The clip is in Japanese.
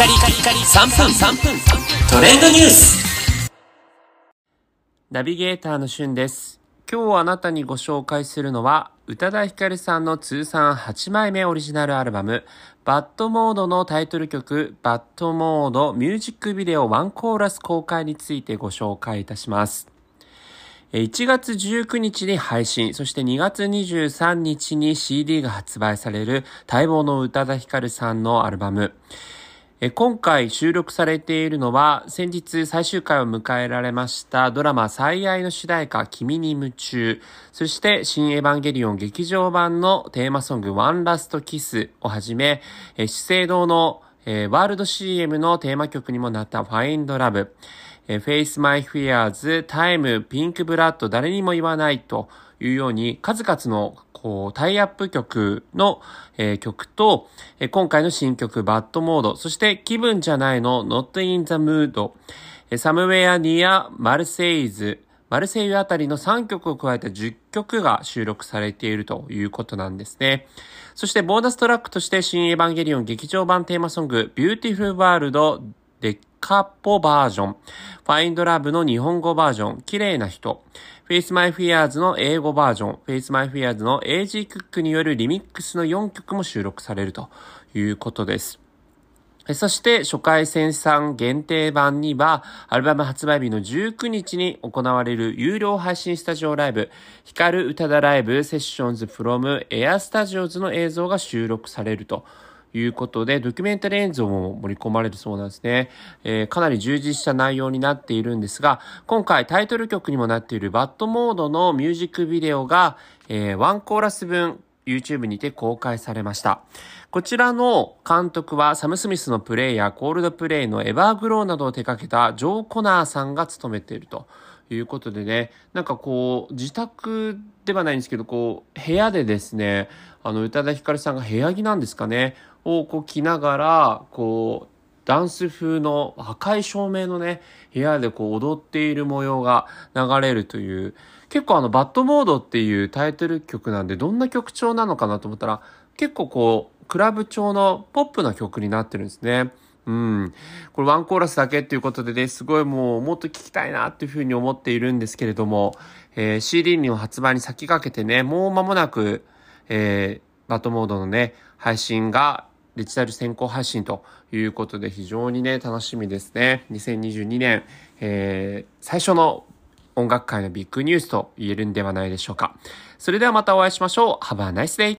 カリカリカリ3分3分トレンドニュースナビゲーターのしゅんです。今日あなたにご紹介するのは、宇多田ヒカルさんの通算8枚目オリジナルアルバム、バッドモードのタイトル曲、バッドモードミュージックビデオワンコーラス公開についてご紹介いたします。1月19日に配信、そして2月23日に CD が発売される待望の宇多田ヒカルさんのアルバム。え今回収録されているのは、先日最終回を迎えられましたドラマ最愛の主題歌君に夢中、そして新エヴァンゲリオン劇場版のテーマソングワンラストキスをはじめ、え資生堂のえーワールド CM のテーマ曲にもなったファインドラブ、えー Face My Fears、Time、ピンクブラッド、誰にも言わないと。いうように数々のこうタイアップ曲の、えー曲と、えー今回の新曲バッドモード、そして気分じゃないの Not in the Mood、えー Somewhere Near マルセイズ、マルセイユあたりの3曲を加えた10曲が収録されているということなんですね。そしてボーナストラックとして新エヴァンゲリオン劇場版テーマソング Beautiful World デカッポバージョン、ファインドラブの日本語バージョン、綺麗な人、Face My Fears の英語バージョン、Face My Fears の AG クックによるリミックスの4曲も収録されると。いうことです。そして初回生産限定版には、アルバム発売日の19日に行われる有料配信スタジオライブ、光る歌だライブセッションズ from Air Studios の映像が収録されると。いうことで、ドキュメンタリー映像も盛り込まれるそうなんですね。えーかなり充実した内容になっているんですが、今回タイトル曲にもなっているバッドモードのミュージックビデオが、えーワンコーラス分 YouTube にて公開されました。こちらの監督はサム・スミスのプレイやコールドプレイのエバーグローなどを手掛けたジョー・コナーさんが務めているということでね、なんかこう、自宅ではないんですけど、こう、部屋でですね、あの、宇多田ヒカルさんが部屋着なんですかね、をこう着ながら、こう、ダンス風の赤い照明のね、部屋でこう踊っている模様が流れるという、結構あの、バッドモードっていうタイトル曲なんで、どんな曲調なのかなと思ったら、結構こう、クラブ調のポップな曲になってるんですね。うん。これワンコーラスだけっていうことでね、すごいもうもっと聴きたいなっていうふうに思っているんですけれども、えー CD の発売に先駆けてね、もう間もなく、えーバッドモードのね、配信がデジタル先行配信ということで非常にね、楽しみですね。2022年、えー最初の音楽界のビッグニュースと言えるんではないでしょうか。それではまたお会いしましょう。Have a nice day!